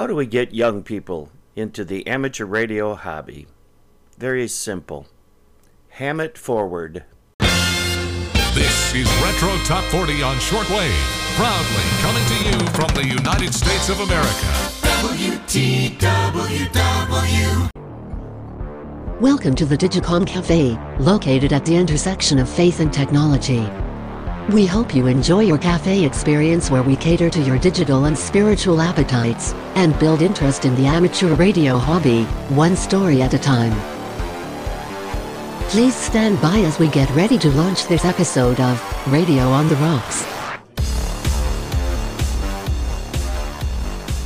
How do we get young people into the amateur radio hobby? Very simple. Ham it forward. This is Retro Top 40 on shortwave, proudly coming to you from the United States of America. WTWW. Welcome to the Digicom Cafe, located at the intersection of faith and technology. We hope you enjoy your cafe experience where we cater to your digital and spiritual appetites and build interest in the amateur radio hobby, one story at a time. Please stand by as we get ready to launch this episode of Radio on the Rocks.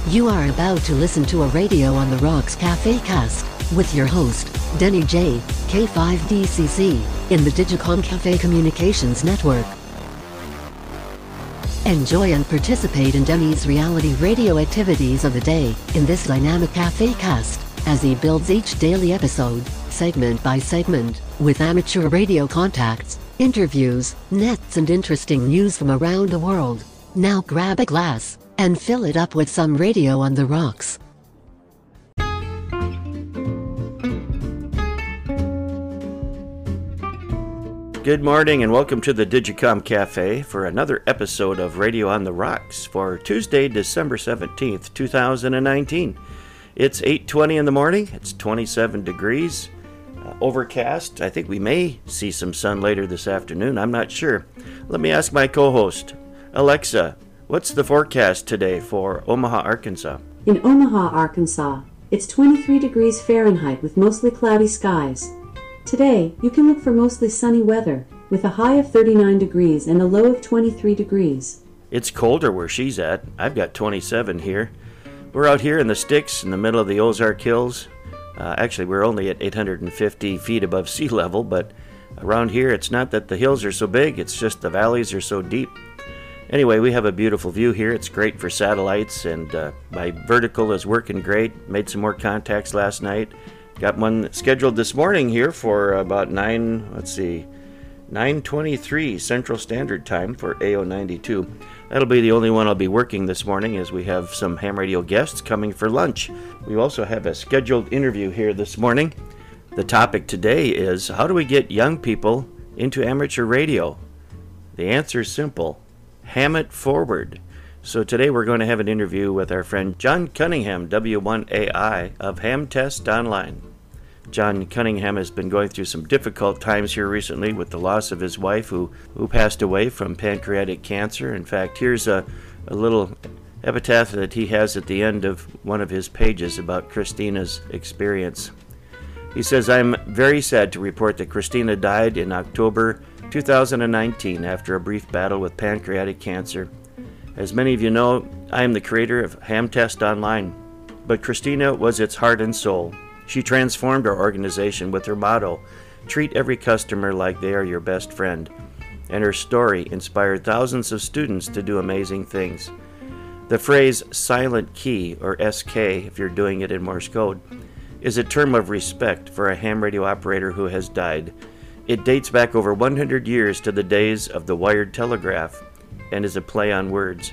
You are about to listen to a Radio on the Rocks Cafe cast with your host, Denny J, K5DCC, in the Digicom Cafe Communications Network. Enjoy and participate in Denny's reality radio activities of the day in this dynamic cafe cast as he builds each daily episode, segment by segment, with amateur radio contacts, interviews, nets, and interesting news from around the world. Now grab a glass and fill it up with some radio on the rocks. Good morning and welcome to the Digicom Cafe for another episode of Radio on the Rocks for Tuesday, December 17th, 2019. It's 8:20 in the morning. It's 27 degrees. Uh, overcast. I think we may see some sun later this afternoon. I'm not sure. Let me ask my co-host, Alexa, what's the forecast today for Omaha, Arkansas? In Omaha, Arkansas, it's 23 degrees Fahrenheit with mostly cloudy skies. Today, you can look for mostly sunny weather, with a high of 39 degrees and a low of 23 degrees. It's colder where she's at. I've got 27 here. We're out here in the sticks in the middle of the Ozark Hills. Uh, actually, we're only at 850 feet above sea level, but around here it's not that the hills are so big, it's just the valleys are so deep. Anyway, we have a beautiful view here. It's great for satellites, and uh, my vertical is working great. Made some more contacts last night. Got one scheduled this morning here for about 9, let's see, 9:23 Central Standard Time for AO92. That'll be the only one I'll be working this morning as we have some ham radio guests coming for lunch. We also have a scheduled interview here this morning. The topic today is how do we get young people into amateur radio? The answer is simple. Ham it forward. So today we're going to have an interview with our friend John Cunningham, W1AI of Ham Test Online. John Cunningham has been going through some difficult times here recently with the loss of his wife, who, who passed away from pancreatic cancer. In fact, here's a, a little epitaph that he has at the end of one of his pages about Christina's experience. He says, I'm very sad to report that Christina died in October 2019 after a brief battle with pancreatic cancer. As many of you know, I am the creator of Ham Test Online, but Christina was its heart and soul. She transformed our organization with her motto treat every customer like they are your best friend. And her story inspired thousands of students to do amazing things. The phrase silent key, or SK if you're doing it in Morse code, is a term of respect for a ham radio operator who has died. It dates back over 100 years to the days of the wired telegraph and is a play on words.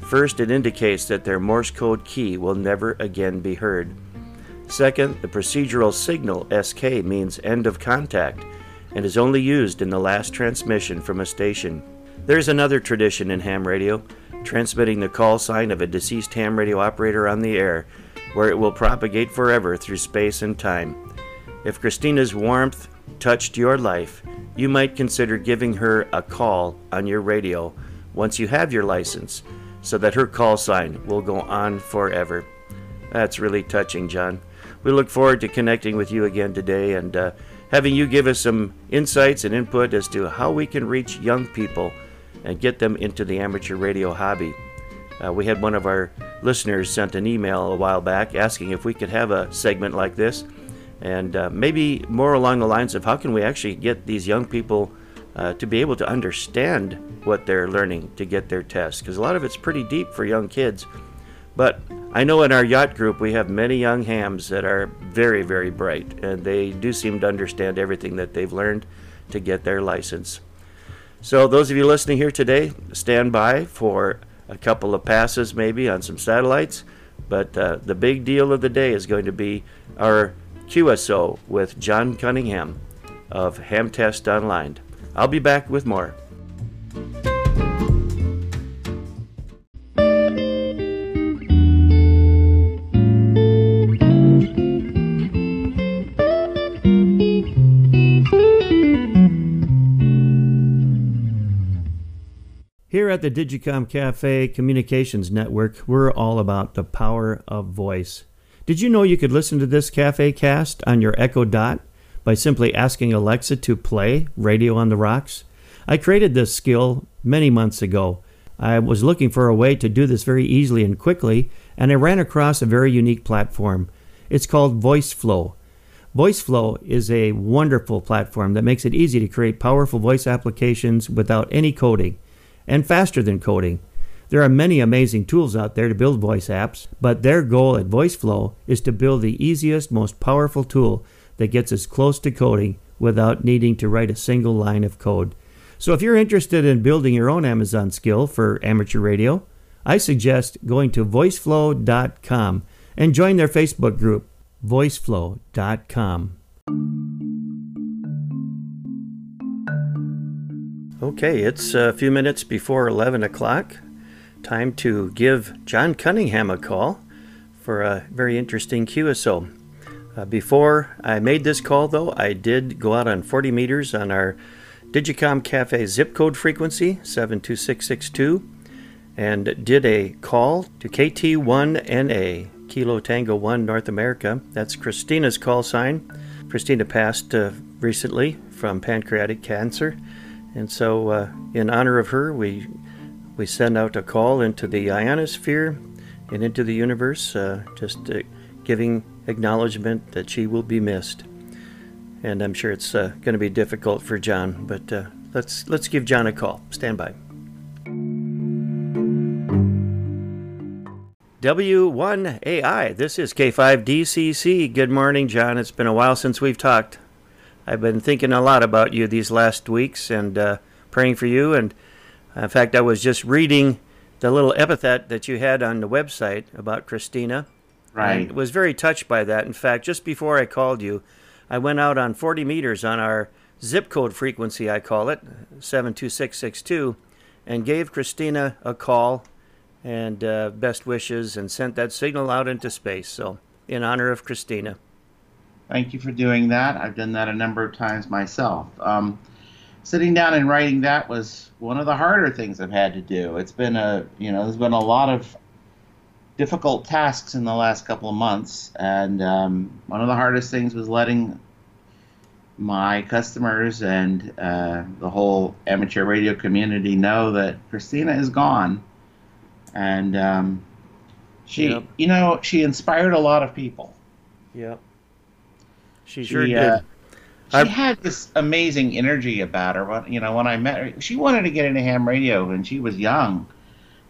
First, it indicates that their Morse code key will never again be heard. Second, the procedural signal SK means end of contact and is only used in the last transmission from a station. There is another tradition in ham radio, transmitting the call sign of a deceased ham radio operator on the air, where it will propagate forever through space and time. If Christina's warmth touched your life, you might consider giving her a call on your radio once you have your license, so that her call sign will go on forever. That's really touching, John. We look forward to connecting with you again today and uh, having you give us some insights and input as to how we can reach young people and get them into the amateur radio hobby. Uh, we had one of our listeners sent an email a while back asking if we could have a segment like this and uh, maybe more along the lines of how can we actually get these young people uh, to be able to understand what they're learning to get their test because a lot of it's pretty deep for young kids but I know in our YACHT group we have many young hams that are very, very bright, and they do seem to understand everything that they've learned to get their license. So, those of you listening here today, stand by for a couple of passes maybe on some satellites, But uh, the big deal of the day is going to be our QSO with John Cunningham of Hamtest Online. I'll be back with more. Here at the Digicom Cafe Communications Network, we're all about the power of voice. Did you know you could listen to this cafe cast on your Echo Dot by simply asking Alexa to play Radio on the Rocks? I created this skill many months ago. I was looking for a way to do this very easily and quickly, and I ran across a very unique platform. It's called VoiceFlow. VoiceFlow is a wonderful platform that makes it easy to create powerful voice applications without any coding and faster than coding. There are many amazing tools out there to build voice apps, but their goal at VoiceFlow is to build the easiest, most powerful tool that gets as close to coding without needing to write a single line of code. So if you're interested in building your own Amazon skill for amateur radio, I suggest going to voiceflow.com and join their Facebook group, voiceflow.com. Okay, it's a few minutes before 11 o'clock. Time to give John Cunningham a call for a very interesting QSO. Uh, before I made this call, though, I did go out on 40 meters on our Digicom Cafe zip code frequency 72662 and did a call to KT1NA, Kilo Tango 1 North America. That's Christina's call sign. Christina passed uh, recently from pancreatic cancer. And so, uh, in honor of her, we we send out a call into the ionosphere and into the universe, uh, just uh, giving acknowledgement that she will be missed. And I'm sure it's uh, going to be difficult for John, but uh, let's let's give John a call. Stand by. W1AI. This is K5DCC. Good morning, John. It's been a while since we've talked. I've been thinking a lot about you these last weeks and uh, praying for you. And uh, in fact, I was just reading the little epithet that you had on the website about Christina. Right. I was very touched by that. In fact, just before I called you, I went out on 40 meters on our zip code frequency, I call it, 72662, and gave Christina a call and uh, best wishes and sent that signal out into space. So, in honor of Christina. Thank you for doing that. I've done that a number of times myself. Um, sitting down and writing that was one of the harder things I've had to do. It's been a, you know, there's been a lot of difficult tasks in the last couple of months, and um, one of the hardest things was letting my customers and uh, the whole amateur radio community know that Christina is gone, and um, she, Yep. you know, she inspired a lot of people. Yep. She She, sure did. uh, She I've- had this amazing energy about her. When, you know, when I met her, she wanted to get into ham radio when she was young,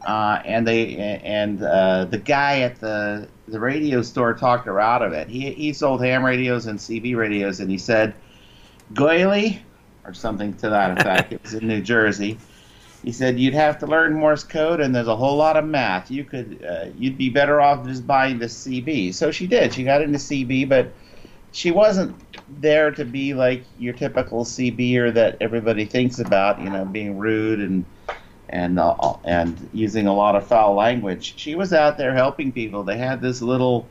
uh, and they and uh, the guy at the the radio store talked her out of it. He he sold ham radios and CB radios, and he said, "Goily," or something to that effect. it was in New Jersey. He said you'd have to learn Morse code, and there's a whole lot of math. You could uh, you'd be better off just buying the CB. So she did. She got into CB, but she wasn't there to be like your typical CBer that everybody thinks about, you know, being rude and and uh, and using a lot of foul language. She was out there helping people. They had this little,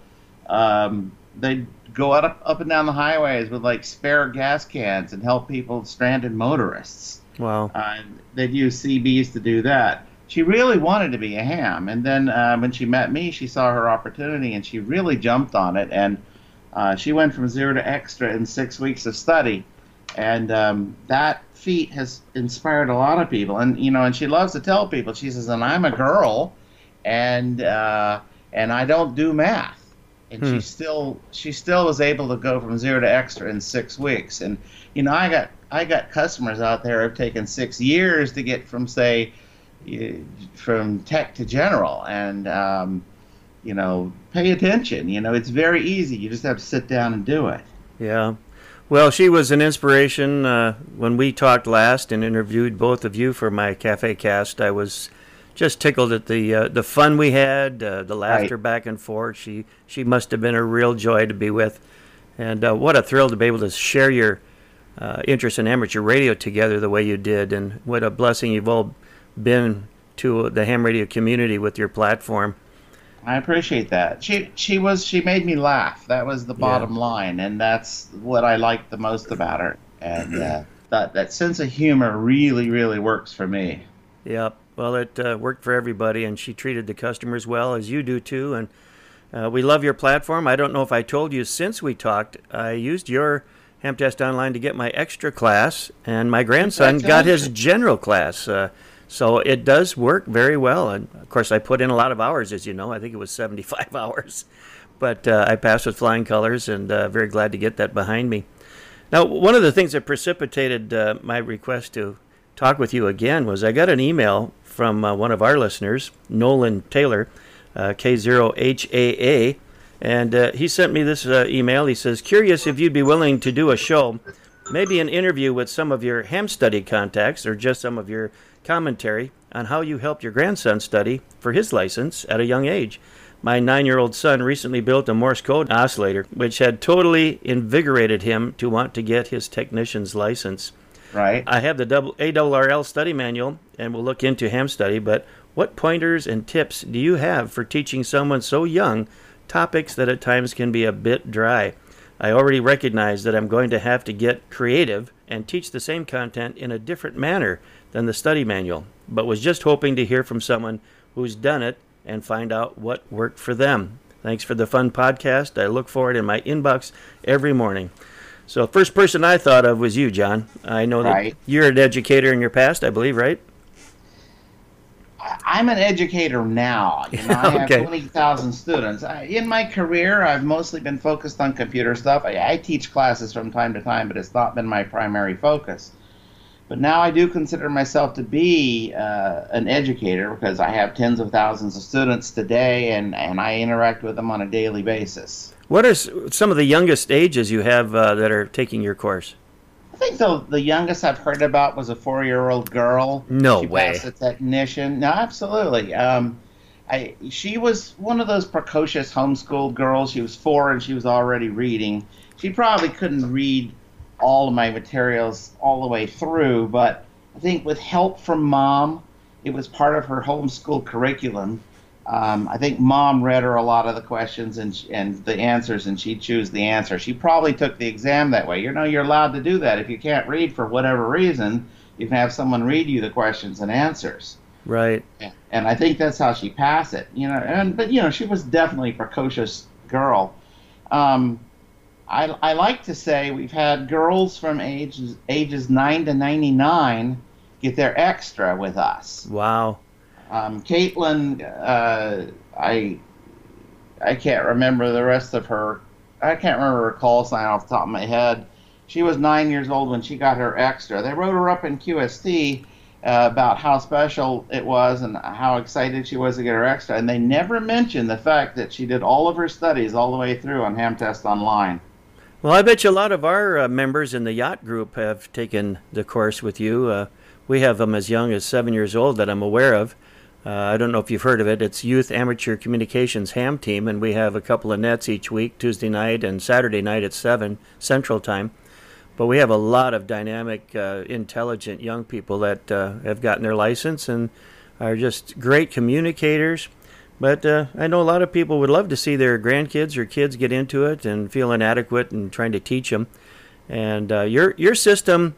um, they'd go up up and down the highways with like spare gas cans and help people stranded motorists. Wow. Uh, they'd use CBs to do that. She really wanted to be a ham, and then uh, when she met me, she saw her opportunity and she really jumped on it. And uh, she went from zero to extra in six weeks of study, and um, that feat has inspired a lot of people. And you know, and she loves to tell people. She says, "And I'm a girl, and uh, and I don't do math." And Hmm. she still she still was able to go from zero to extra in six weeks. And you know, I got I got customers out there who have taken six years to get from say from tech to general and um, you know pay attention you know it's very easy you just have to sit down and do it Yeah. Well, she was an inspiration uh, when we talked last and interviewed both of you for my Cafe Cast. I was just tickled at the uh, the fun we had, uh, the laughter Right. back and forth. She she must have been a real joy to be with, and uh, what a thrill to be able to share your uh, interest in amateur radio together the way you did, and what a blessing you've all been to the ham radio community with your platform. I appreciate that. She she was she made me laugh. That was the bottom line, and that's what I liked the most about her. And uh, that that sense of humor really really works for me. Yep. Well, it uh, worked for everybody, and she treated the customers well, as you do too. And uh, we love your platform. I don't know if I told you since we talked, I used your Ham Test Online to get my extra class, and my grandson got his general class. So it does work very well. And of course, I put in a lot of hours, as you know. I think it was 75 hours. But uh, I passed with flying colors, and uh, very glad to get that behind me. Now, one of the things that precipitated uh, my request to talk with you again was I got an email from uh, one of our listeners, Nolan Taylor, uh, K0HAA, and uh, he sent me this email. He says, Curious if you'd be willing to do a show, maybe an interview with some of your ham study contacts or just some of your commentary on how you helped your grandson study for his license at a young age. My nine year old son recently built a Morse code oscillator, which had totally invigorated him to want to get his technician's license. Right. I have the ARRL study manual and we'll look into ham study, but what pointers and tips do you have for teaching someone so young topics that at times can be a bit dry? I already recognize that I'm going to have to get creative and teach the same content in a different manner than the study manual, but was just hoping to hear from someone who's done it and find out what worked for them. Thanks for the fun podcast. I look for it in my inbox every morning. So, first person I thought of was you, John. I know that Right. you're an educator in your past, I believe, right? I'm an educator now. You know, I have Okay. 20,000 students. I, in my career, I've mostly been focused on computer stuff. I, I teach classes from time to time, but it's not been my primary focus. But now I do consider myself to be uh, an educator because I have tens of thousands of students today, and, and I interact with them on a daily basis. What are some of the youngest ages you have uh, that are taking your course? I think the the youngest I've heard about was a four year old girl. No she way. Passed a technician. No, absolutely. Um, I she was one of those precocious homeschooled girls. She was four and she was already reading. She probably couldn't read all of my materials all the way through, but I think with help from mom, it was part of her homeschool curriculum. Um, I think mom read her a lot of the questions and and the answers, and she'd choose the answer. She probably took the exam that way. You know, you're allowed to do that if you can't read for whatever reason. You can have someone read you the questions and answers. Right. And I think that's how she passed it. You know, and but you know, she was definitely a precocious girl. Um, I, I like to say we've had girls from ages ages nine to ninety nine get their extra with us. Wow. Um, Caitlin, uh, I I can't remember the rest of her. I can't remember her call sign off the top of my head. She was nine years old when she got her extra. They wrote her up in QST uh, about how special it was and how excited she was to get her extra, and they never mentioned the fact that she did all of her studies all the way through on Ham Test Online. Well, I bet you a lot of our uh, members in the YACHT group have taken the course with you. Uh, we have them as young as seven years old that I'm aware of. Uh, I don't know if you've heard of it. It's Youth Amateur Communications Ham Team, and we have a couple of nets each week, Tuesday night and Saturday night at 7 Central Time. But we have a lot of dynamic, uh, intelligent young people that uh, have gotten their license and are just great communicators. But uh, I know a lot of people would love to see their grandkids or kids get into it and feel inadequate and trying to teach them. And uh, your your system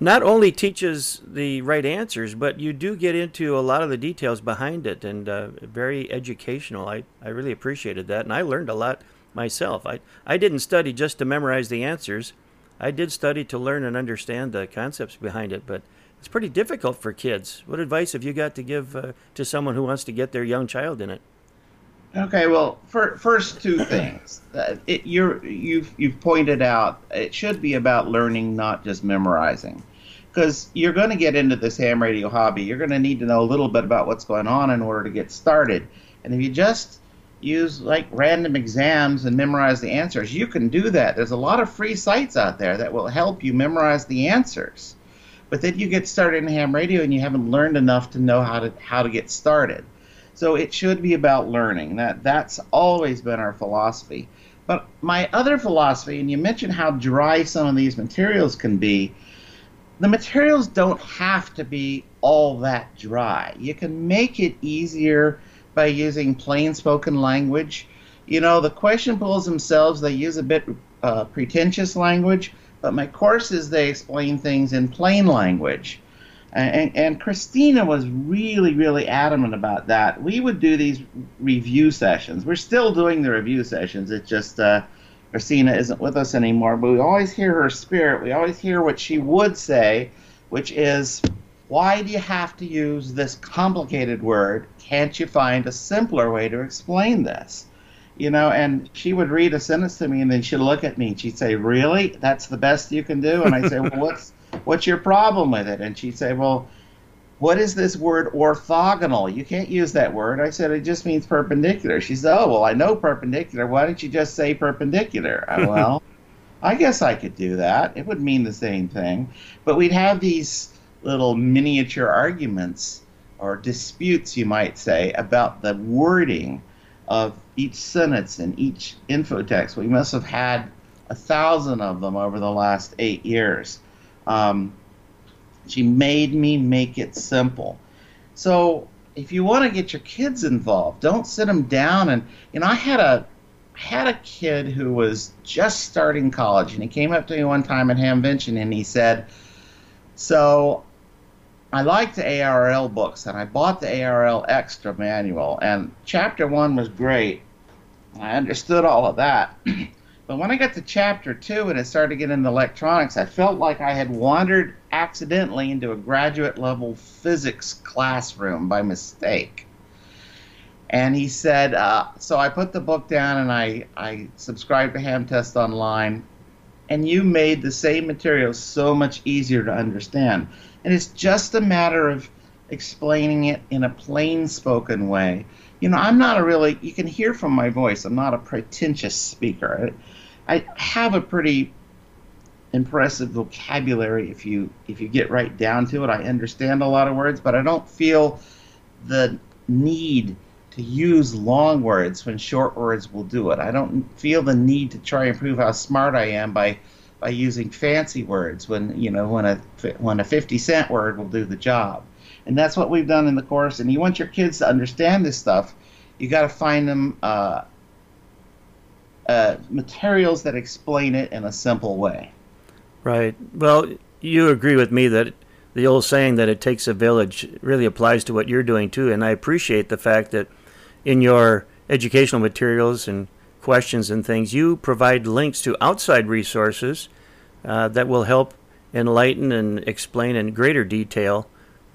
not only teaches the right answers, but you do get into a lot of the details behind it and uh, very educational. I, I really appreciated that, and I learned a lot myself. I, I didn't study just to memorize the answers. I did study to learn and understand the concepts behind it, but it's pretty difficult for kids. What advice have you got to give uh, to someone who wants to get their young child in it? Okay, well, fir- first two things. Uh, it, you're, you've, you've pointed out it should be about learning, not just memorizing. Because you're going to get into this ham radio hobby, you're going to need to know a little bit about what's going on in order to get started. And if you just use like random exams and memorize the answers, you can do that. There's a lot of free sites out there that will help you memorize the answers. But then you get started in ham radio and you haven't learned enough to know how to how to get started. So it should be about learning. That that's always been our philosophy. But my other philosophy, and you mentioned how dry some of these materials can be, the materials don't have to be all that dry. You can make it easier by using plain spoken language. You know, the question pools themselves, they use a bit uh, pretentious language, but my courses, they explain things in plain language. And, and, Christina was really, really adamant about that. We would do these review sessions. We're still doing the review sessions. It's just uh, Christina isn't with us anymore, but we always hear her spirit. We always hear what she would say, which is, why do you have to use this complicated word? Can't you find a simpler way to explain this? You know, and she would read a sentence to me, and then she'd look at me and she'd say, "Really? That's the best you can do?" And I say, "Well, what's what's your problem with it?" And she'd say, "Well, what is this word orthogonal? You can't use that word." I said, "It just means perpendicular." She said, "Oh, well, I know perpendicular. Why don't you just say perpendicular?" I, well, I guess I could do that. It would mean the same thing, but we'd have these little miniature arguments or disputes, you might say, about the wording of each sentence in each infotext. We must have had a thousand of them over the last eight years. Um, she made me make it simple. So if you want to get your kids involved, don't sit them down and you know I had a had a kid who was just starting college and he came up to me one time at Hamvention and he said, "So I liked the ARRL books, and I bought the ARRL Extra manual, and chapter one was great. I understood all of that. but when I got to chapter two and it started to get into electronics, I felt like I had wandered accidentally into a graduate level physics classroom by mistake. And he said, uh, so I put the book down and I, I subscribed to Ham Test Online, and you made the same material so much easier to understand and it's just a matter of explaining it in a plain spoken way. You know, I'm not a really, you can hear from my voice, I'm not a pretentious speaker. I, I have a pretty impressive vocabulary if you if you get right down to it. I understand a lot of words, but I don't feel the need to use long words when short words will do it. I don't feel the need to try and prove how smart I am by by using fancy words when you know when a when a 50 cent word will do the job and that's what we've done in the course. And you want your kids to understand this stuff you got to find them uh, uh, materials that explain it in a simple way. Right. Well you agree with me that the old saying that it takes a village really applies to what you're doing too. And i appreciate the fact that in your educational materials and questions and things, you provide links to outside resources uh, that will help enlighten and explain in greater detail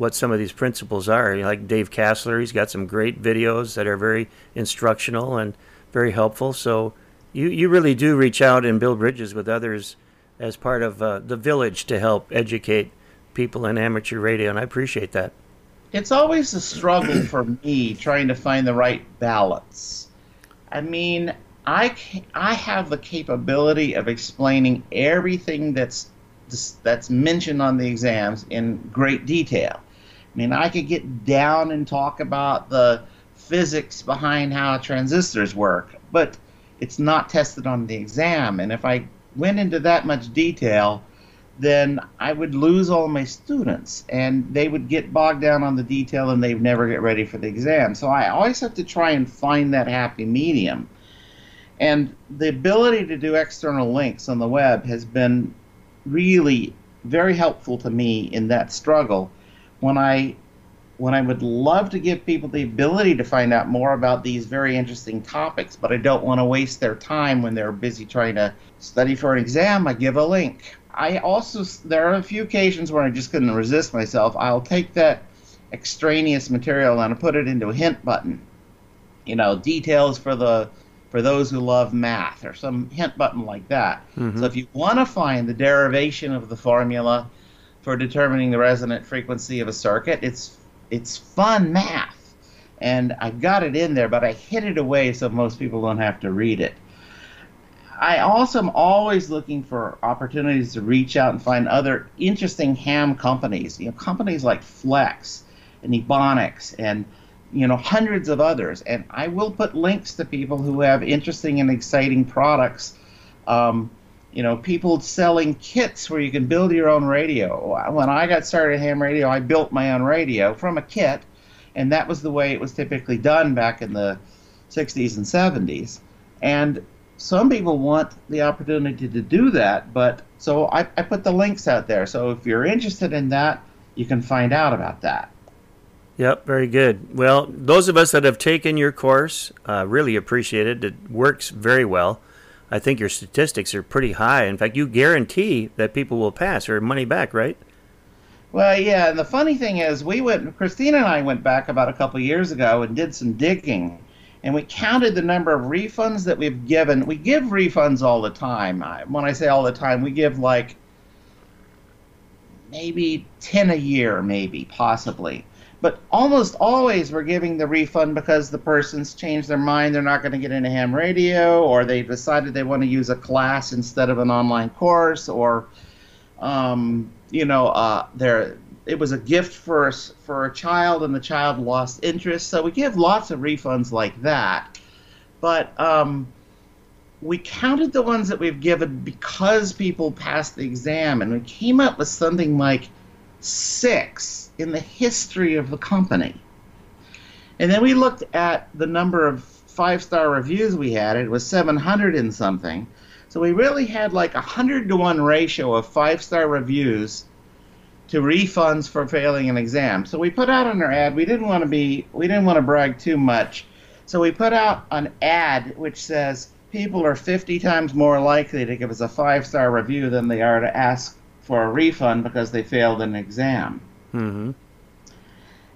what some of these principles are. Like Dave Casler, he's got some great videos that are very instructional and very helpful. So you, you really do reach out and build bridges with others as part of uh, the village to help educate people in amateur radio, and I appreciate that. It's always a struggle for me trying to find the right balance. I mean, I I have the capability of explaining everything that's that's mentioned on the exams in great detail. I mean, I could get down and talk about the physics behind how transistors work, but it's not tested on the exam. And if I went into that much detail, then I would lose all my students, and they would get bogged down on the detail, and they'd never get ready for the exam. So I always have to try and find that happy medium. And the ability to do external links on the web has been really very helpful to me in that struggle when I when I would love to give people the ability to find out more about these very interesting topics, but I don't want to waste their time when they're busy trying to study for an exam, I give a link. I also there are a few occasions where I just couldn't resist myself. I'll take that extraneous material and I put it into a hint button. You know, details for the for those who love math or some hint button like that. Mm-hmm. So if you want to find the derivation of the formula for determining the resonant frequency of a circuit, it's it's fun math. And I've got it in there, but I hid it away so most people don't have to read it. I also am always looking for opportunities to reach out and find other interesting ham companies. You know, companies like Flex and Ebonics and you know hundreds of others. And I will put links to people who have interesting and exciting products. Um, you know, people selling kits where you can build your own radio. When I got started at ham radio, I built my own radio from a kit, and that was the way it was typically done back in the 60s and 70s. And some people want the opportunity to do that, but so I, I put the links out there. So if you're interested in that, you can find out about that. Yep, very good. Well, those of us that have taken your course uh, really appreciate it. It works very well. I think your statistics are pretty high. In fact, you guarantee that people will pass or money back, right? Well, yeah. And the funny thing is, we went. Christina and I went back about a couple years ago and did some digging, and we counted the number of refunds that we've given. We give refunds all the time. When I say all the time, we give like maybe ten a year, maybe possibly but almost always we're giving the refund because the person's changed their mind they're not going to get into ham radio or they've decided they want to use a class instead of an online course or um, you know uh, there it was a gift for for a child and the child lost interest. So we give lots of refunds like that. But um, we counted the ones that we've given because people passed the exam and we came up with something like six in the history of the company. And then we looked at the number of five star reviews we had. It was 700 and something. So we really had like a 100 to 1 ratio of five star reviews to refunds for failing an exam. So we put out our ad, we didn't want to be we didn't want to brag too much. So we put out an ad which says people are 50 times more likely to give us a five star review than they are to ask for a refund because they failed an exam. Mm-hmm.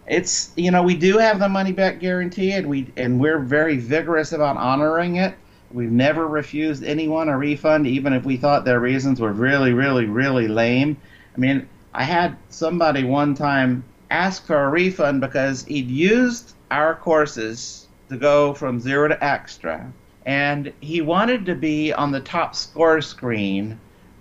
It's you know we do have the money back guarantee and we and we're very vigorous about honoring it. We've never refused anyone a refund, even if we thought their reasons were really, really, really lame. I mean, I had somebody one time ask for a refund because he'd used our courses to go from zero to extra, and he wanted to be on the top score screen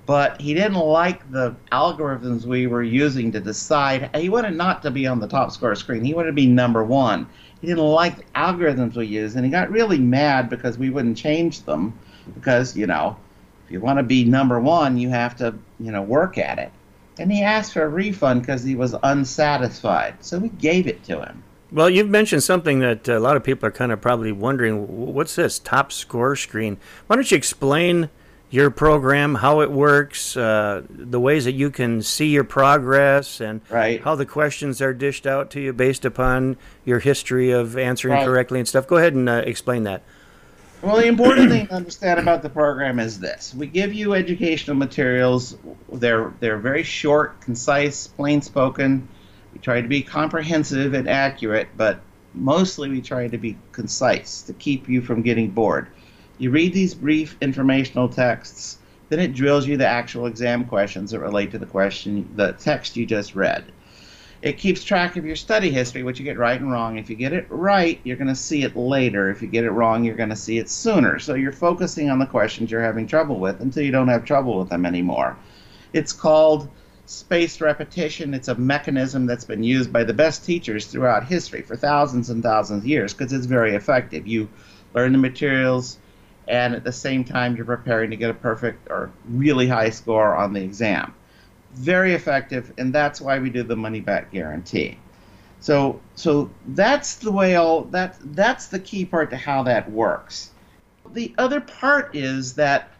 but he didn't like the algorithms we were using to decide. He wanted not to be on the top score screen. He wanted to be number one. He didn't like the algorithms we used, and he got really mad because we wouldn't change them. Because you know, if you want to be number one, you have to you know work at it. And he asked for a refund because he was unsatisfied. So we gave it to him. Well, you've mentioned something that a lot of people are kind of probably wondering. What's this top score screen? Why don't you explain? Your program, how it works, uh, the ways that you can see your progress, and right. how the questions are dished out to you based upon your history of answering right. correctly and stuff. Go ahead and uh, explain that. Well, the important thing to understand about the program is this: we give you educational materials. They're they're very short, concise, plain spoken. We try to be comprehensive and accurate, but mostly we try to be concise to keep you from getting bored. You read these brief informational texts, then it drills you the actual exam questions that relate to the question, the text you just read. It keeps track of your study history, what you get right and wrong. If you get it right, you're going to see it later. If you get it wrong, you're going to see it sooner. So you're focusing on the questions you're having trouble with until you don't have trouble with them anymore. It's called spaced repetition. It's a mechanism that's been used by the best teachers throughout history for thousands and thousands of years because it's very effective. You learn the materials, and at the same time you're preparing to get a perfect or really high score on the exam. Very effective, and that's why we do the money back guarantee. So, so that's the way all that that's the key part to how that works. The other part is that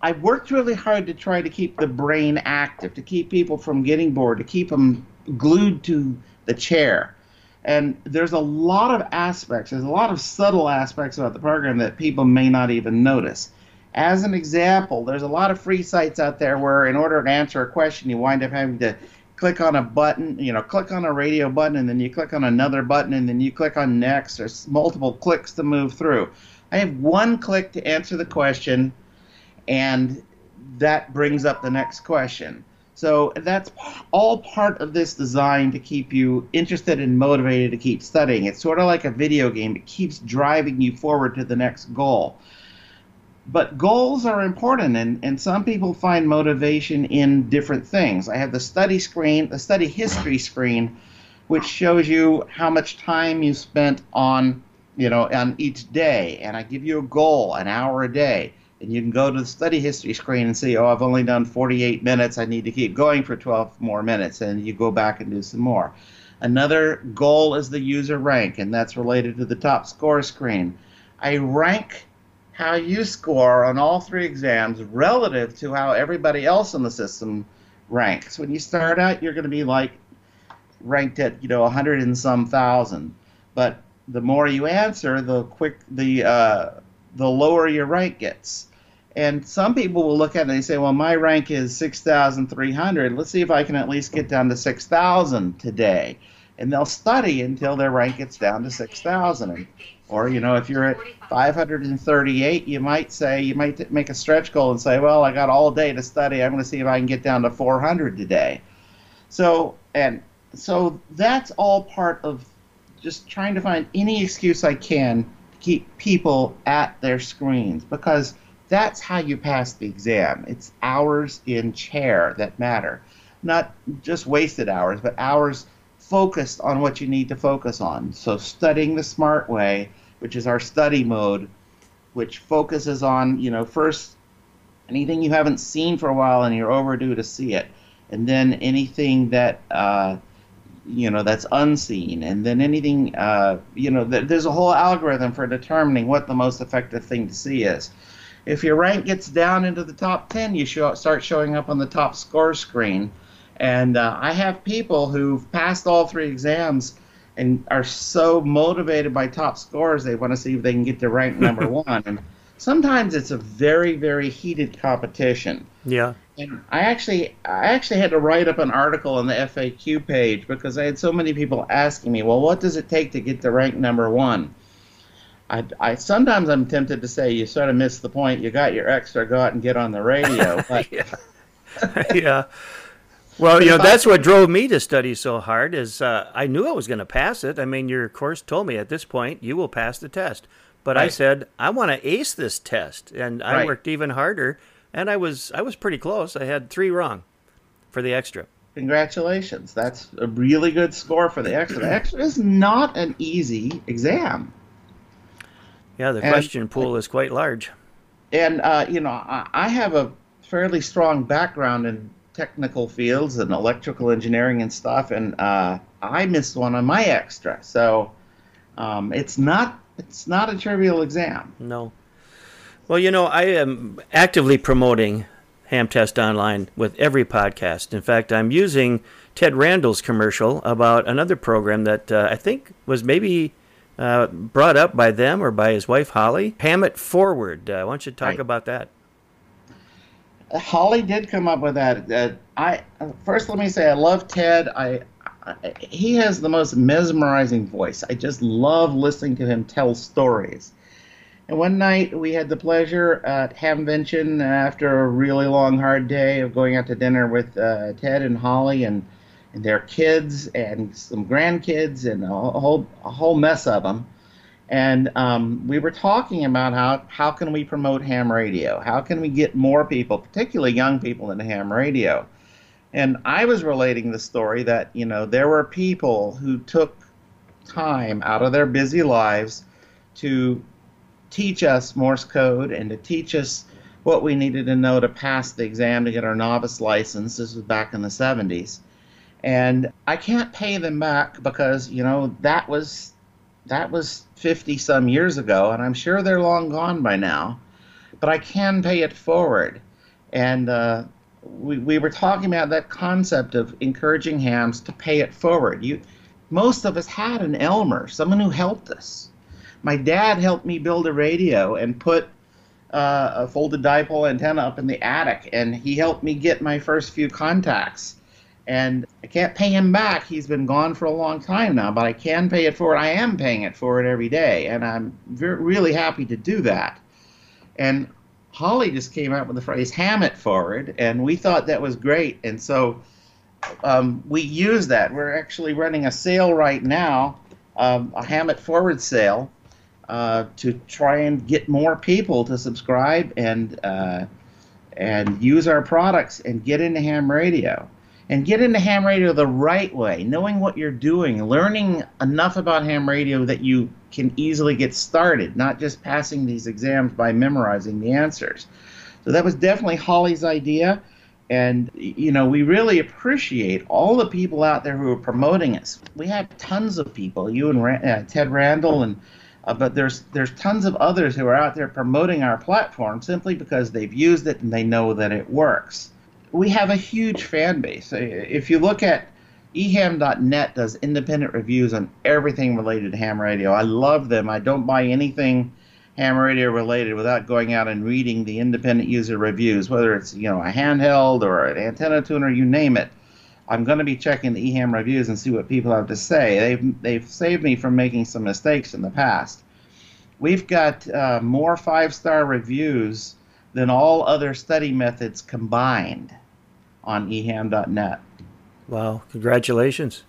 I've worked really hard to try to keep the brain active, to keep people from getting bored, to keep them glued to the chair. And there's a lot of aspects, there's a lot of subtle aspects about the program that people may not even notice. As an example, there's a lot of free sites out there where, in order to answer a question, you wind up having to click on a button, you know, click on a radio button, and then you click on another button, and then you click on next. There's multiple clicks to move through. I have one click to answer the question, and that brings up the next question. So that's all part of this design to keep you interested and motivated to keep studying. It's sort of like a video game. It keeps driving you forward to the next goal. but goals are important, and, and some people find motivation in different things. I have the study screen, the study history screen, which shows you how much time you spent on, you know, on each day, and I give you a goal, an hour a day, and you can go to the study history screen and see, oh, I've only done 48 minutes, I need to keep going for 12 more minutes, and you go back and do some more. Another goal is the user rank, and that's related to the top score screen. I rank how you score on all three exams relative to how everybody else in the system ranks. When you start out, you're going to be like ranked at you know 100 and some thousand, but the more you answer, the quick the uh, the lower your rank gets. And some people will look at it and they say, well, my rank is 6,300. Let's see if I can at least get down to 6,000 today. And they'll study until their rank gets down to 6,000. Or, you know, if you're at 538, you might say, you might make a stretch goal and say, well, I got all day to study. I'm going to see if I can get down to 400 today. So, and so that's all part of just trying to find any excuse I can to keep people at their screens because that's how you pass the exam. It's hours in chair that matter. Not just wasted hours, but hours focused on what you need to focus on. So studying the smart way, which is our study mode, which focuses on, you know, first anything you haven't seen for a while and you're overdue to see it. And then anything that uh, you know that's unseen and then anything uh, you know th- there's a whole algorithm for determining what the most effective thing to see is if your rank gets down into the top 10 you show, start showing up on the top score screen and uh, i have people who've passed all three exams and are so motivated by top scores they want to see if they can get to rank number one and sometimes it's a very very heated competition Yeah. and I actually, I actually had to write up an article on the FAQ page because I had so many people asking me, well, what does it take to get to rank number one? I, I sometimes I'm tempted to say you sort of missed the point. You got your extra, go out and get on the radio. But yeah. Well, you know, that's what drove me to study so hard is uh, I knew I was going to pass it. I mean, your course told me at this point you will pass the test. But I said, I want to ace this test. And I Right. worked even harder and I was I was pretty close. I had 3 wrong for the extra. congratulations, that's a really good score for the extra. The extra is not an easy exam. Yeah, the And- question pool is quite large. and uh, you know I, I have a fairly strong background in technical fields and electrical engineering and stuff and uh, i missed one on my extra so um, it's not it's not a trivial exam No. Well, you know, I am actively promoting Ham Test Online with every podcast. In fact, I'm using Ted Randall's commercial about another program that uh, I think was maybe uh, brought up by them or by his wife Holly. Ham it forward. Uh, why don't you talk Right. about that? holly did come up with that uh, i first let me say i love ted I, I he has the most mesmerizing voice i just love listening to him tell stories And one night we had the pleasure at Hamvention after a really long, hard day of going out to dinner with uh, Ted and Holly and, and their kids and some grandkids and a whole a whole mess of them. And um, we were talking about how how can we promote ham radio? How can we get more people, particularly young people, into ham radio? And I was relating the story that you know there were people who took time out of their busy lives to teach us Morse code and to teach us what we needed to know to pass the exam to get our novice license. This was back in the 70s. And I can't pay them back because, you know, that was that was 50 some years ago and I'm sure they're long gone by now. But I can pay it forward. And uh, we, we were talking about that concept of encouraging hams to pay it forward. You most of us had an Elmer, someone who helped us my dad helped me build a radio and put uh, a folded dipole antenna up in the attic, and he helped me get my first few contacts. And I can't pay him back. He's been gone for a long time now, but I can pay it forward. I am paying it forward every day, and I'm ver- really happy to do that. And Holly just came out with the phrase "ham it forward," and we thought that was great. And so um, we use that. We're actually running a sale right now, um, a ham it forward sale, uh, to try and get more people to subscribe and uh, and use our products and get into ham radio and get into ham radio the right way, knowing what you're doing, learning enough about ham radio that you can easily get started, not just passing these exams by memorizing the answers. So that was definitely Holly's idea. And, you know, we really appreciate all the people out there who are promoting us. We have tons of people, you and uh, Ted Randall, and uh, but there's there's tons of others who are out there promoting our platform simply because they've used it and they know that it works. We have a huge fan base. If you look at eham.net does independent reviews on everything related to ham radio. I love them. I don't buy anything ham radio related without going out and reading the independent user reviews, whether it's you know a handheld or an antenna tuner, you name it. I'm going to be checking the eHam reviews and see what people have to say. They've they've saved me from making some mistakes in the past. We've got uh, more five-star reviews than all other study methods combined on eham.net. Wow! Congratulations.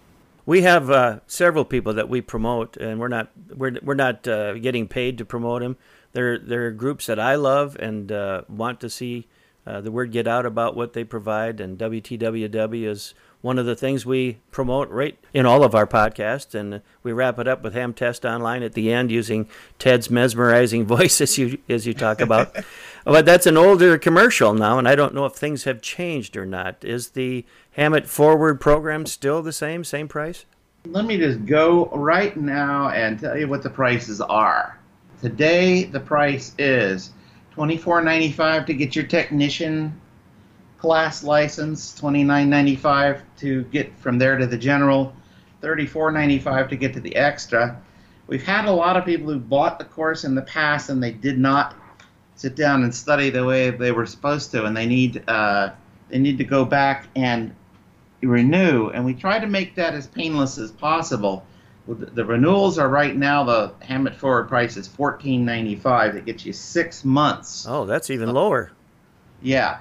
We have uh, several people that we promote, and we're not we're we're not uh, getting paid to promote them. They're they're groups that I love and uh, want to see uh, the word get out about what they provide. And WTWW is one of the things we promote right in all of our podcasts. And we wrap it up with Ham Test Online at the end using Ted's mesmerizing voice as you, as you talk about. but that's an older commercial now, and I don't know if things have changed or not. Is the Ham It Forward program still the same, same price? Let me just go right now and tell you what the prices are. Today, the price is $24.95 to get your technician class license, $29.95 to get from there to the general, $34.95 to get to the extra. We've had a lot of people who bought the course in the past and they did not sit down and study the way they were supposed to, and they need uh, they need to go back and renew. And we try to make that as painless as possible. The renewals are right now the Ham It Forward price is fourteen ninety five. It gets you six months. Oh, that's even lower. Yeah,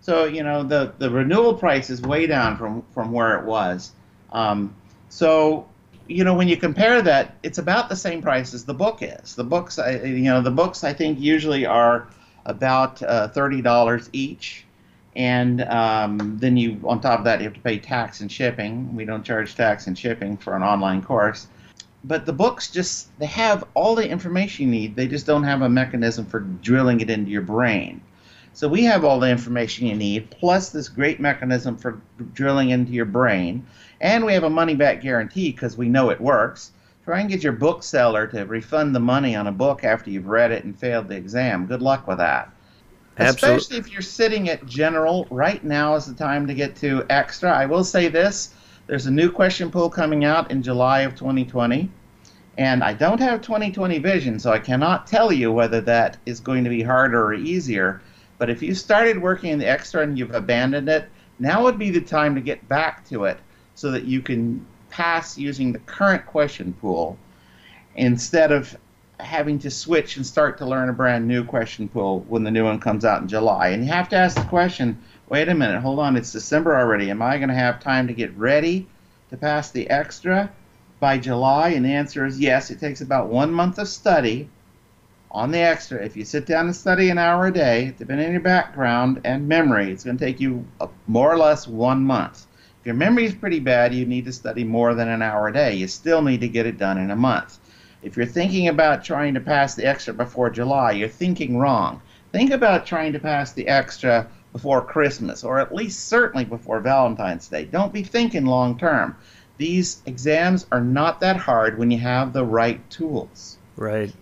so you know the the renewal price is way down from from where it was. Um, so you know when you compare that, it's about the same price as the book is. The books, you know, the books I think usually are about uh, thirty dollars each, and um, then you on top of that you have to pay tax and shipping. We don't charge tax and shipping for an online course. But the books just they have all the information you need. They just don't have a mechanism for drilling it into your brain. So we have all the information you need, plus this great mechanism for drilling into your brain, and we have a money back guarantee because we know it works. Try and get your bookseller to refund the money on a book after you've read it and failed the exam. Good luck with that. Absolutely. Especially if you're sitting at general, right now is the time to get to extra. I will say this there's a new question pool coming out in July of 2020. And I don't have 2020 vision, so I cannot tell you whether that is going to be harder or easier. But if you started working in the extra and you've abandoned it, now would be the time to get back to it so that you can pass using the current question pool instead of having to switch and start to learn a brand new question pool when the new one comes out in July. And you have to ask the question wait a minute, hold on, it's December already. Am I going to have time to get ready to pass the extra by July? And the answer is yes. It takes about one month of study on the extra, if you sit down and study an hour a day, depending on your background and memory, it's going to take you more or less one month. If your memory is pretty bad, you need to study more than an hour a day. You still need to get it done in a month. If you're thinking about trying to pass the extra before July, you're thinking wrong. Think about trying to pass the extra before Christmas, or at least certainly before Valentine's Day. Don't be thinking long term. These exams are not that hard when you have the right tools. Right.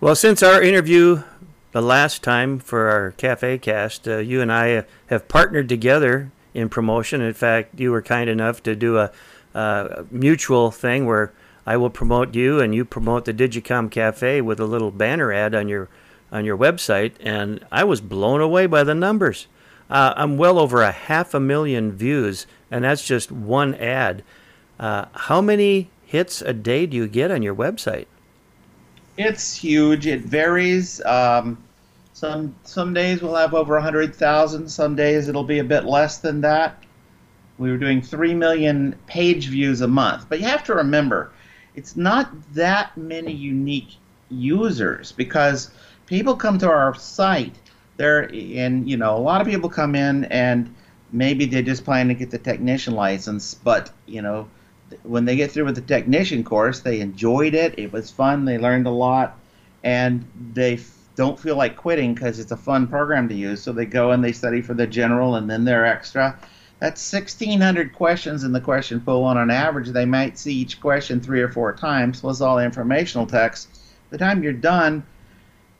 Well, since our interview the last time for our Cafe Cast, uh, you and I have partnered together in promotion. In fact, you were kind enough to do a, a mutual thing where I will promote you and you promote the Digicom Cafe with a little banner ad on your on your website, and I was blown away by the numbers. Uh, I'm well over a half a million views, and that's just one ad. Uh, how many hits a day do you get on your website? It's huge. It varies. Um, some some days we'll have over hundred thousand. Some days it'll be a bit less than that. We were doing three million page views a month, but you have to remember, it's not that many unique users because people come to our site there and you know a lot of people come in and maybe they're just plan to get the technician license but you know when they get through with the technician course they enjoyed it. It was fun. They learned a lot. And they f- don't feel like quitting because it's a fun program to use. So they go and they study for the general and then their extra. That's 1600 questions in the question pool. On an average they might see each question three or four times. Plus all the informational text. The time you're done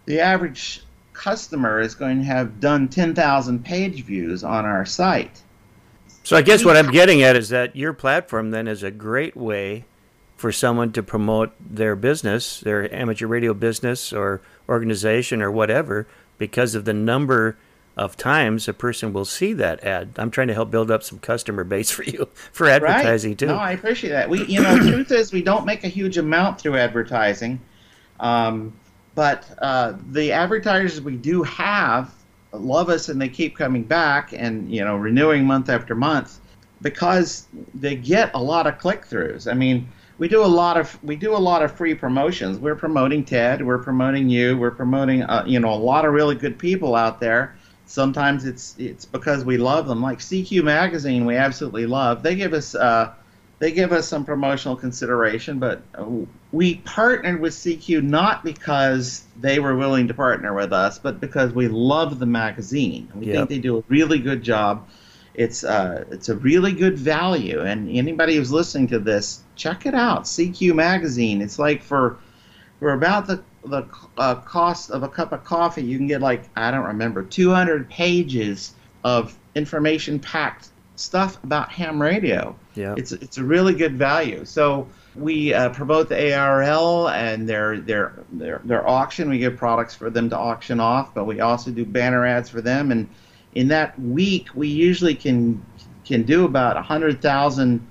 the average customer is going to have done 10,000 page views on our site. So I guess what I'm getting at is that your platform then is a great way for someone to promote their business, their amateur radio business or organization or whatever, because of the number of times a person will see that ad. I'm trying to help build up some customer base for you for advertising right. too. No, I appreciate that. We, you know, the truth is we don't make a huge amount through advertising. Um, but uh, the advertisers we do have love us and they keep coming back and you know renewing month after month because they get a lot of click-throughs. I mean, we do a lot of we do a lot of free promotions. We're promoting Ted, we're promoting you, we're promoting uh, you know a lot of really good people out there. Sometimes it's it's because we love them. Like CQ magazine, we absolutely love. They give us uh, they give us some promotional consideration, but we partnered with CQ not because they were willing to partner with us, but because we love the magazine. We yep. think they do a really good job. It's uh, it's a really good value, and anybody who's listening to this, check it out. CQ magazine. It's like for for about the the uh, cost of a cup of coffee, you can get like I don't remember 200 pages of information packed stuff about ham radio. Yeah. It's it's a really good value. So we uh, promote the ARRL and their their their their auction. We give products for them to auction off, but we also do banner ads for them. And in that week, we usually can can do about hundred thousand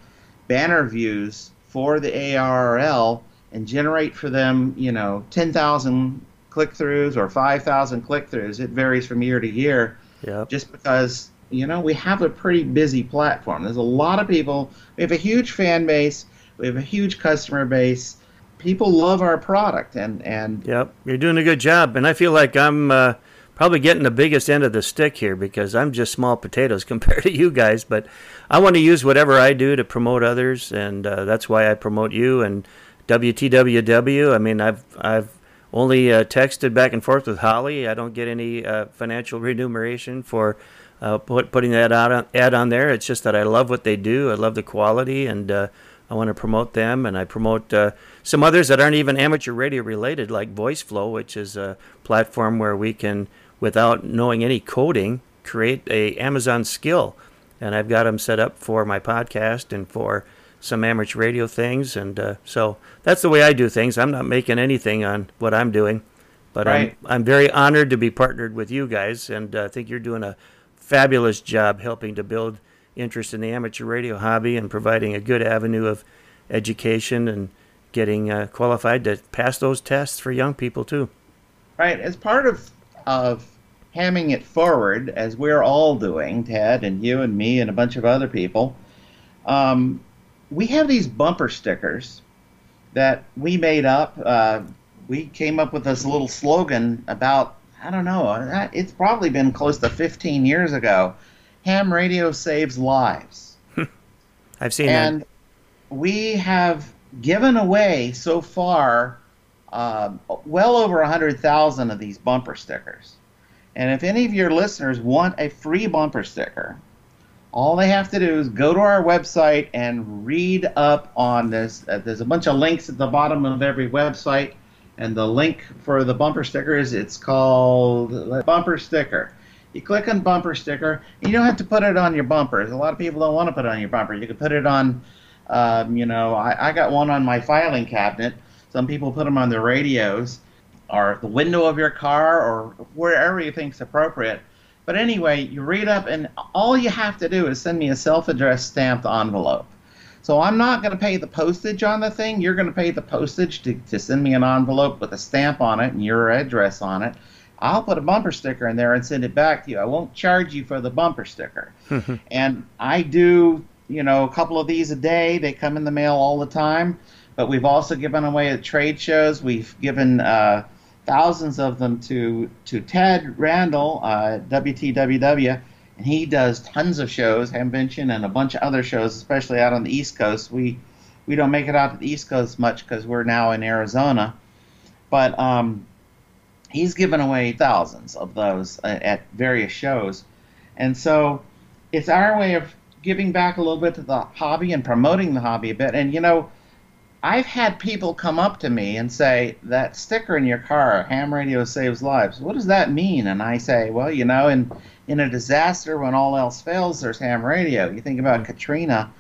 banner views for the ARRL and generate for them, you know, ten thousand click-throughs or five thousand click-throughs. It varies from year to year. Yeah. Just because you know, we have a pretty busy platform. There's a lot of people. We have a huge fan base. We have a huge customer base. People love our product, and and yep, you're doing a good job. And I feel like I'm uh, probably getting the biggest end of the stick here because I'm just small potatoes compared to you guys. But I want to use whatever I do to promote others, and uh, that's why I promote you and WTWW. I mean, I've I've only uh, texted back and forth with Holly. I don't get any uh, financial remuneration for uh, put, putting that ad on, ad on there. It's just that I love what they do. I love the quality, and uh, I want to promote them. And I promote uh, some others that aren't even amateur radio related, like VoiceFlow, which is a platform where we can, without knowing any coding, create a Amazon skill. And I've got them set up for my podcast and for some amateur radio things. And uh, so that's the way I do things. I'm not making anything on what I'm doing. But right. I'm, I'm very honored to be partnered with you guys, and uh, I think you're doing a fabulous job helping to build interest in the amateur radio hobby and providing a good avenue of education and getting uh, qualified to pass those tests for young people too. Right, as part of of hamming it forward, as we're all doing, Ted and you and me and a bunch of other people, um, we have these bumper stickers that we made up. Uh, we came up with this little slogan about I don't know. Uh, it's probably been close to 15 years ago. Ham radio saves lives. I've seen and that. we have given away so far uh, well over 100,000 of these bumper stickers. And if any of your listeners want a free bumper sticker, all they have to do is go to our website and read up on this. Uh, there's a bunch of links at the bottom of every website and the link for the bumper sticker is it's called bumper sticker. You click on bumper sticker. you don't have to put it on your bumper. A lot of people don't want to put it on your bumper. You can put it on, um, you know, I, I got one on my filing cabinet. Some people put them on their radios, or the window of your car, or wherever you think is appropriate. But anyway, you read up, and all you have to do is send me a self-addressed stamped envelope. So I'm not going to pay the postage on the thing. You're going to pay the postage to, to send me an envelope with a stamp on it and your address on it. I'll put a bumper sticker in there and send it back to you. I won't charge you for the bumper sticker. and I do, you know, a couple of these a day. They come in the mail all the time. but we've also given away at trade shows. We've given uh, thousands of them to to Ted Randall, uh, WTWW, and he does tons of shows, Hamvention and a bunch of other shows, especially out on the East Coast. We we don't make it out to the East Coast much because we're now in Arizona, but um, he's given away thousands of those uh, at various shows, and so it's our way of giving back a little bit to the hobby and promoting the hobby a bit. And you know, I've had people come up to me and say that sticker in your car, ham radio saves lives. What does that mean? And I say, well, you know, in in a disaster when all else fails, there's ham radio. You think about Katrina,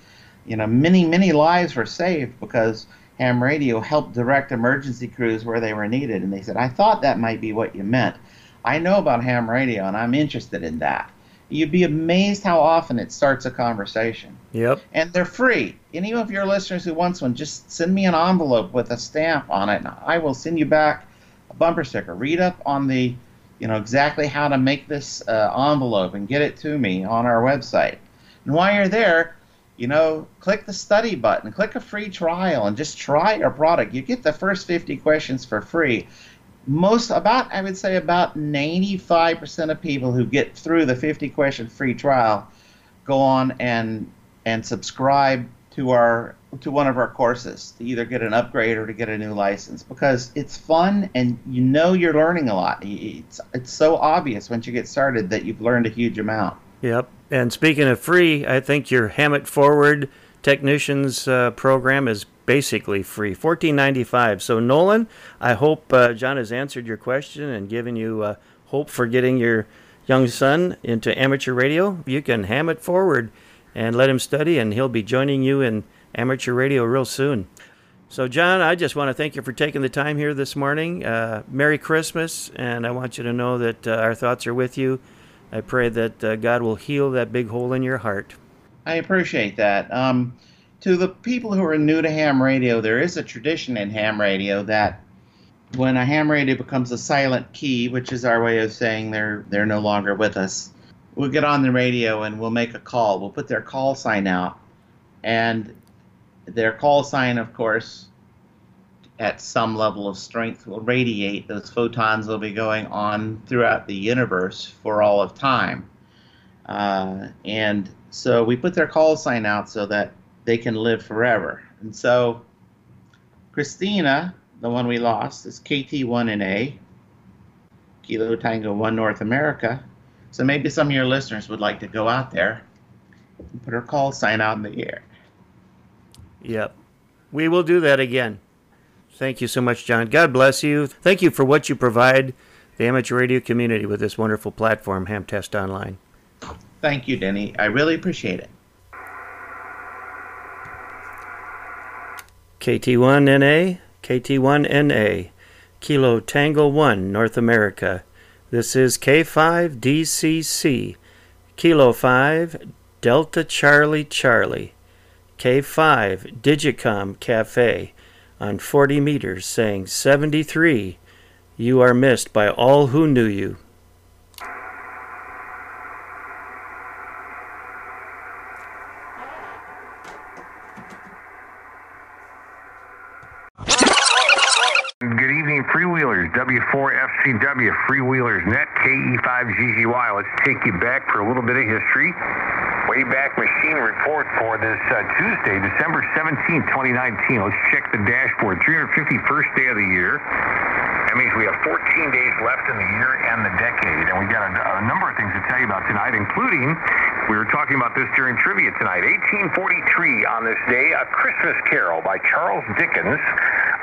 you know, many many lives were saved because ham radio helped direct emergency crews where they were needed. And they said, I thought that might be what you meant. I know about ham radio and I'm interested in that. You'd be amazed how often it starts a conversation. Yep. And they're free. Any of your listeners who wants one, just send me an envelope with a stamp on it, and I will send you back a bumper sticker. Read up on the, you know, exactly how to make this uh, envelope and get it to me on our website. And while you're there, you know, click the study button, click a free trial, and just try our product. You get the first 50 questions for free most about I would say about 95% of people who get through the 50 question free trial go on and and subscribe to our to one of our courses to either get an upgrade or to get a new license because it's fun and you know you're learning a lot. It's it's so obvious once you get started that you've learned a huge amount. Yep. And speaking of free, I think your Ham It Forward technicians uh, program is basically free, fourteen ninety five. So Nolan, I hope uh, John has answered your question and given you uh, hope for getting your young son into amateur radio. You can ham it forward and let him study, and he'll be joining you in amateur radio real soon. So, John, I just want to thank you for taking the time here this morning. Uh, Merry Christmas, and I want you to know that uh, our thoughts are with you. I pray that uh, God will heal that big hole in your heart. I appreciate that. Um, to the people who are new to ham radio, there is a tradition in ham radio that when a ham radio becomes a silent key, which is our way of saying they're they're no longer with us, we'll get on the radio and we'll make a call. We'll put their call sign out, and their call sign, of course, at some level of strength will radiate. Those photons will be going on throughout the universe for all of time. Uh, and so we put their call sign out so that they can live forever. And so Christina, the one we lost, is KT1NA, Kilo Tango 1 North America. So maybe some of your listeners would like to go out there and put her call sign out in the air. Yep. We will do that again. Thank you so much, John. God bless you. Thank you for what you provide the amateur radio community with this wonderful platform, Ham Test Online. Thank you, Denny. I really appreciate it. KT1NA, KT1NA, Kilo Tango 1, North America. This is K5DCC, Kilo 5, Delta Charlie Charlie, K5 Digicom Cafe, on 40 meters, saying 73, you are missed by all who knew you. Good evening, freewheelers. W4FCW Freewheelers Net KE5GGY. Let's take you back for a little bit of history. Wayback Machine report for this uh, Tuesday, December 17, 2019. Let's check the dashboard. 351st day of the year. That means we have 14 days left in the year and the decade. And we got a, a number of things to tell you about tonight, including we were talking about this during trivia tonight. 1843 on this day, A Christmas Carol by Charles Dickens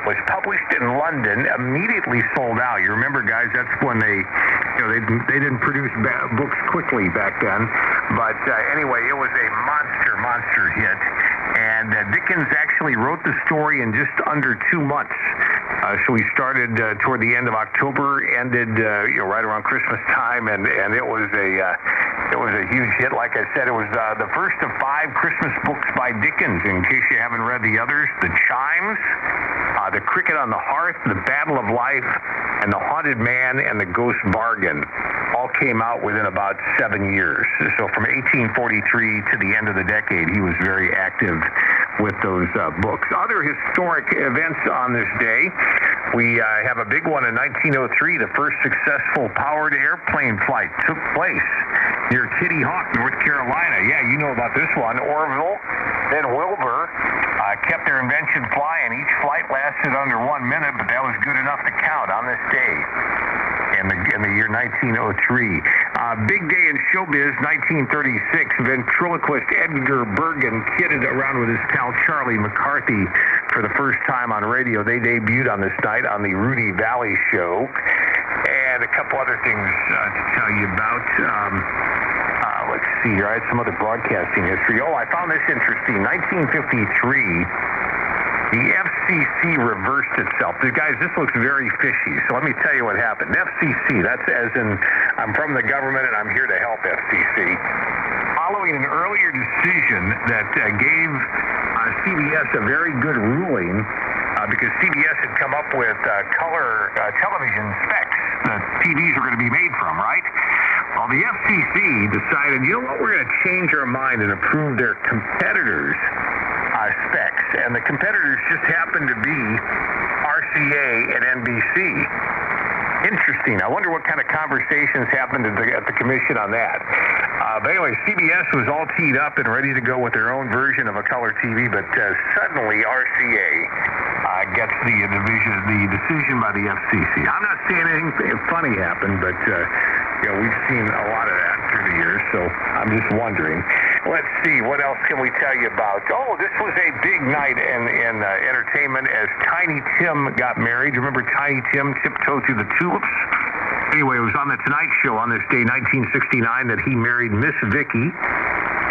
was published in London, immediately sold out. You remember, guys, that's when they, you know, they they didn't produce ba- books quickly back then. But uh, anyway, it was a monster, monster hit. And uh, Dickens actually wrote the story in just under two months. Uh, so we started uh, toward the end of October, ended uh, you know right around Christmas time, and and it was a uh, it was a huge hit. Like I said, it was uh, the first of five Christmas books by Dickens. In case you haven't read the others, The Chimes, uh, The Cricket on the Hearth, The Battle of Life, and The Haunted Man and the Ghost Bargain came out within about seven years. So from 1843 to the end of the decade, he was very active with those uh, books. Other historic events on this day. We uh, have a big one in 1903. The first successful powered airplane flight took place near Kitty Hawk, North Carolina. Yeah, you know about this one. Orville, then Wilbur uh, kept their invention flying. Each flight lasted under one minute, but that was good enough to count on this day year 1903. Uh, big day in showbiz, 1936. Ventriloquist Edgar Bergen kidded around with his pal Charlie McCarthy for the first time on radio. They debuted on this night on the Rudy Vallee Show. And a couple other things uh, to tell you about. Um, uh, let's see here. I had some other broadcasting history. Oh, I found this interesting. 1953. The FCC reversed itself. Guys, this looks very fishy. So let me tell you what happened. FCC, that's as in I'm from the government and I'm here to help FCC. Following an earlier decision that uh, gave uh, CBS a very good ruling uh, because CBS had come up with uh, color uh, television specs that TVs are going to be made from, right? Well, the FCC decided, you know what, we're going to change our mind and approve their competitors' uh, specs. And the competitors just happen to be RCA and NBC. Interesting. I wonder what kind of conversations happened at the, at the commission on that. Uh, but anyway, CBS was all teed up and ready to go with their own version of a color TV, but uh, suddenly RCA uh, gets the division, the decision by the FCC. I'm not saying anything funny happened, but uh, you know we've seen a lot of that through the years, so I'm just wondering. Let's see, what else can we tell you about? Oh, this was a big night in, in uh, entertainment as Tiny Tim got married. Remember Tiny Tim tiptoed through the tulips? Anyway, it was on the Tonight Show on this day, 1969, that he married Miss Vicky.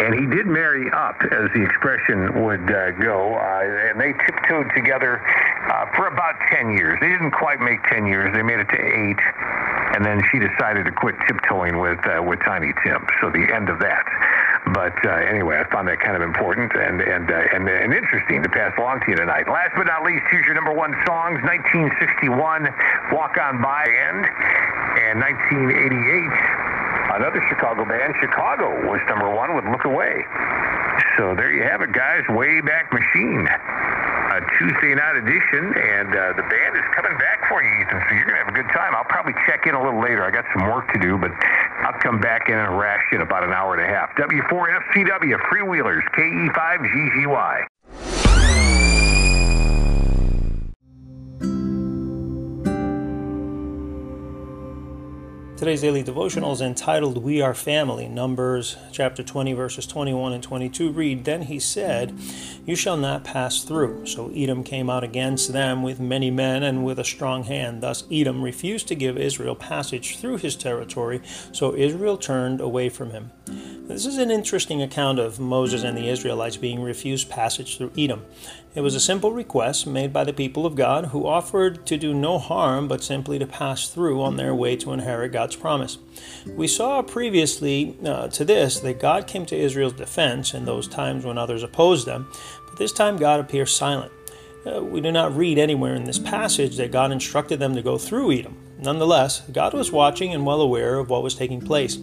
And he did marry up, as the expression would uh, go. Uh, and they tiptoed together uh, for about 10 years. They didn't quite make 10 years. They made it to eight. And then she decided to quit tiptoeing with, uh, with Tiny Tim. So the end of that. But uh, anyway, I found that kind of important and and, uh, and and interesting to pass along to you tonight. Last but not least, here's your number one songs: 1961, "Walk On By," and and 1988, another Chicago band, Chicago, was number one with "Look Away." So there you have it, guys. Way Back Machine. A Tuesday night edition, and uh, the band is coming back for you, Ethan. So you're gonna have a good time. I'll probably check in a little later. I got some work to do, but I'll come back in and rash in about an hour and a half. W4FCW Freewheelers KE5GGY. Today's daily devotional is entitled We Are Family. Numbers chapter 20, verses 21 and 22 read Then he said, You shall not pass through. So Edom came out against them with many men and with a strong hand. Thus Edom refused to give Israel passage through his territory, so Israel turned away from him. This is an interesting account of Moses and the Israelites being refused passage through Edom. It was a simple request made by the people of God who offered to do no harm but simply to pass through on their way to inherit God's promise. We saw previously uh, to this that God came to Israel's defense in those times when others opposed them, but this time God appears silent. Uh, we do not read anywhere in this passage that God instructed them to go through Edom. Nonetheless, God was watching and well aware of what was taking place.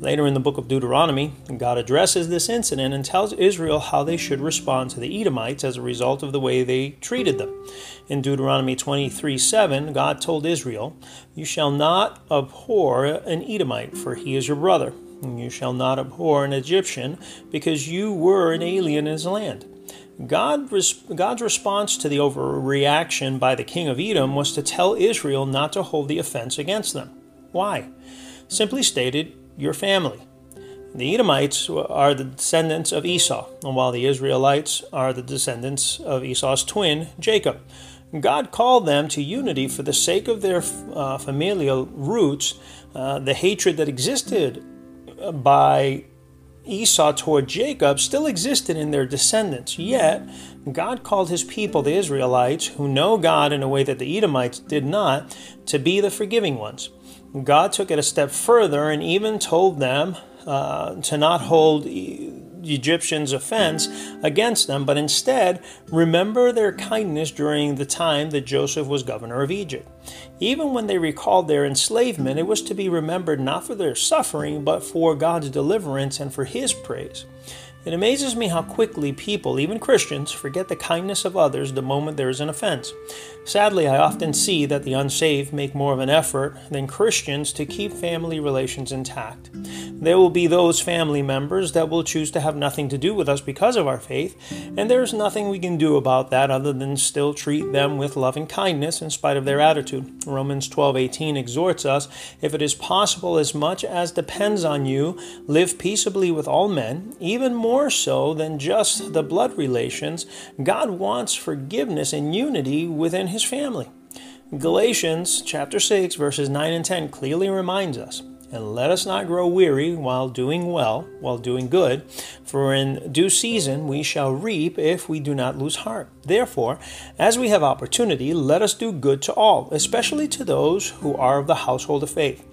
Later in the book of Deuteronomy, God addresses this incident and tells Israel how they should respond to the Edomites as a result of the way they treated them. In Deuteronomy 23 7, God told Israel, You shall not abhor an Edomite, for he is your brother. You shall not abhor an Egyptian, because you were an alien in his land. God, God's response to the overreaction by the king of Edom was to tell Israel not to hold the offense against them. Why? Simply stated, your family. The Edomites are the descendants of Esau, and while the Israelites are the descendants of Esau's twin, Jacob. God called them to unity for the sake of their uh, familial roots, uh, the hatred that existed by Esau toward Jacob still existed in their descendants, yet God called his people, the Israelites, who know God in a way that the Edomites did not, to be the forgiving ones. God took it a step further and even told them uh, to not hold Egyptians' offense against them, but instead remember their kindness during the time that Joseph was governor of Egypt. Even when they recalled their enslavement, it was to be remembered not for their suffering, but for God's deliverance and for His praise. It amazes me how quickly people, even Christians, forget the kindness of others the moment there is an offense. Sadly, I often see that the unsaved make more of an effort than Christians to keep family relations intact. There will be those family members that will choose to have nothing to do with us because of our faith, and there is nothing we can do about that other than still treat them with loving kindness in spite of their attitude. Romans 12:18 exhorts us, if it is possible as much as depends on you, live peaceably with all men, even more so than just the blood relations. God wants forgiveness and unity within his family. Galatians chapter 6 verses 9 and 10 clearly reminds us, and let us not grow weary while doing well, while doing good, for in due season we shall reap if we do not lose heart. Therefore, as we have opportunity, let us do good to all, especially to those who are of the household of faith.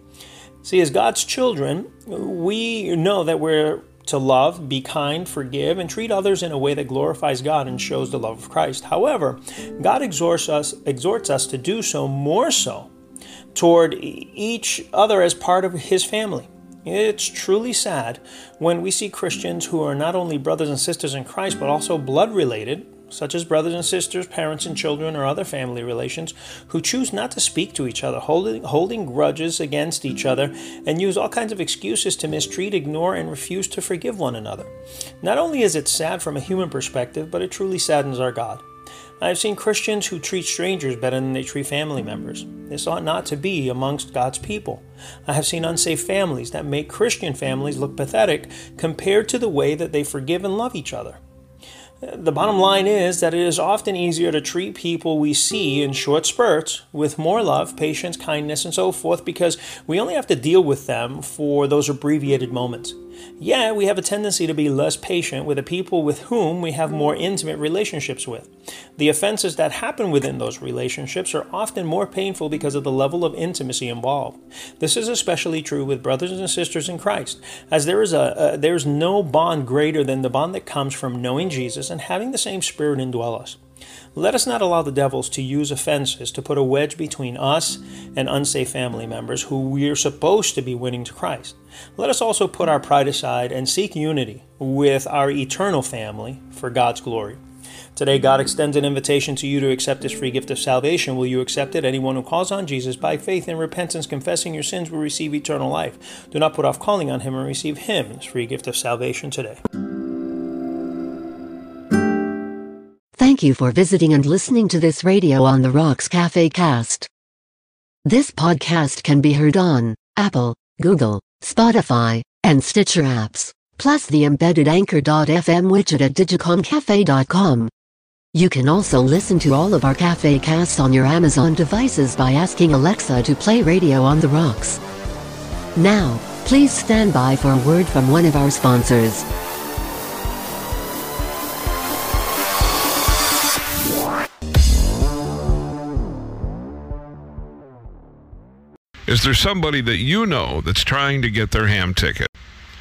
See, as God's children, we know that we're to love, be kind, forgive, and treat others in a way that glorifies God and shows the love of Christ. However, God exhorts us, exhorts us to do so more so toward each other as part of His family. It's truly sad when we see Christians who are not only brothers and sisters in Christ, but also blood related, such as brothers and sisters, parents and children, or other family relations, who choose not to speak to each other, holding, holding grudges against each other, and use all kinds of excuses to mistreat, ignore, and refuse to forgive one another. Not only is it sad from a human perspective, but it truly saddens our God. I have seen Christians who treat strangers better than they treat family members. This ought not to be amongst God's people. I have seen unsafe families that make Christian families look pathetic compared to the way that they forgive and love each other. The bottom line is that it is often easier to treat people we see in short spurts with more love, patience, kindness, and so forth because we only have to deal with them for those abbreviated moments. Yeah, we have a tendency to be less patient with the people with whom we have more intimate relationships with. The offenses that happen within those relationships are often more painful because of the level of intimacy involved. This is especially true with brothers and sisters in Christ, as there is a, a there's no bond greater than the bond that comes from knowing Jesus and having the same spirit indwell us. Let us not allow the devils to use offenses to put a wedge between us and unsafe family members who we are supposed to be winning to Christ. Let us also put our pride aside and seek unity with our eternal family for God's glory. Today, God extends an invitation to you to accept this free gift of salvation. Will you accept it? Anyone who calls on Jesus by faith and repentance, confessing your sins, will receive eternal life. Do not put off calling on Him and receive Him, this free gift of salvation today. Thank you for visiting and listening to this Radio on the Rocks Cafe cast. This podcast can be heard on Apple, Google, Spotify, and Stitcher apps, plus the embedded Anchor.fm widget at digicomcafe.com. You can also listen to all of our cafe casts on your Amazon devices by asking Alexa to play Radio on the Rocks. Now, please stand by for a word from one of our sponsors. Is there somebody that you know that's trying to get their ham ticket?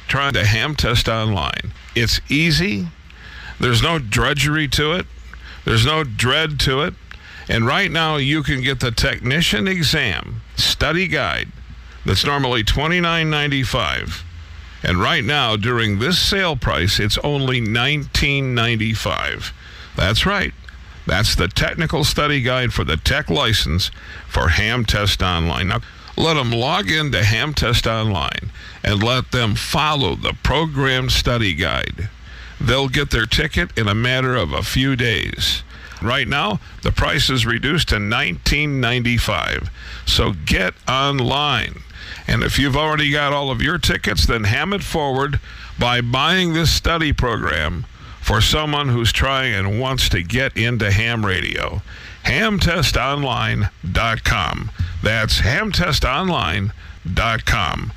Trying to ham test online. It's easy. There's no drudgery to it. There's no dread to it. And right now you can get the technician exam study guide that's normally $29.95. And right now during this sale price it's only $19.95. That's right. That's the technical study guide for the tech license for Ham Test Online. Now let them log into Hamtest Online and let them follow the programmed study guide. They'll get their ticket in a matter of a few days. Right now, the price is reduced to $19.95. So get online. And if you've already got all of your tickets, then ham it forward by buying this study program for someone who's trying and wants to get into ham radio. Hamtestonline.com. That's hamtestonline.com.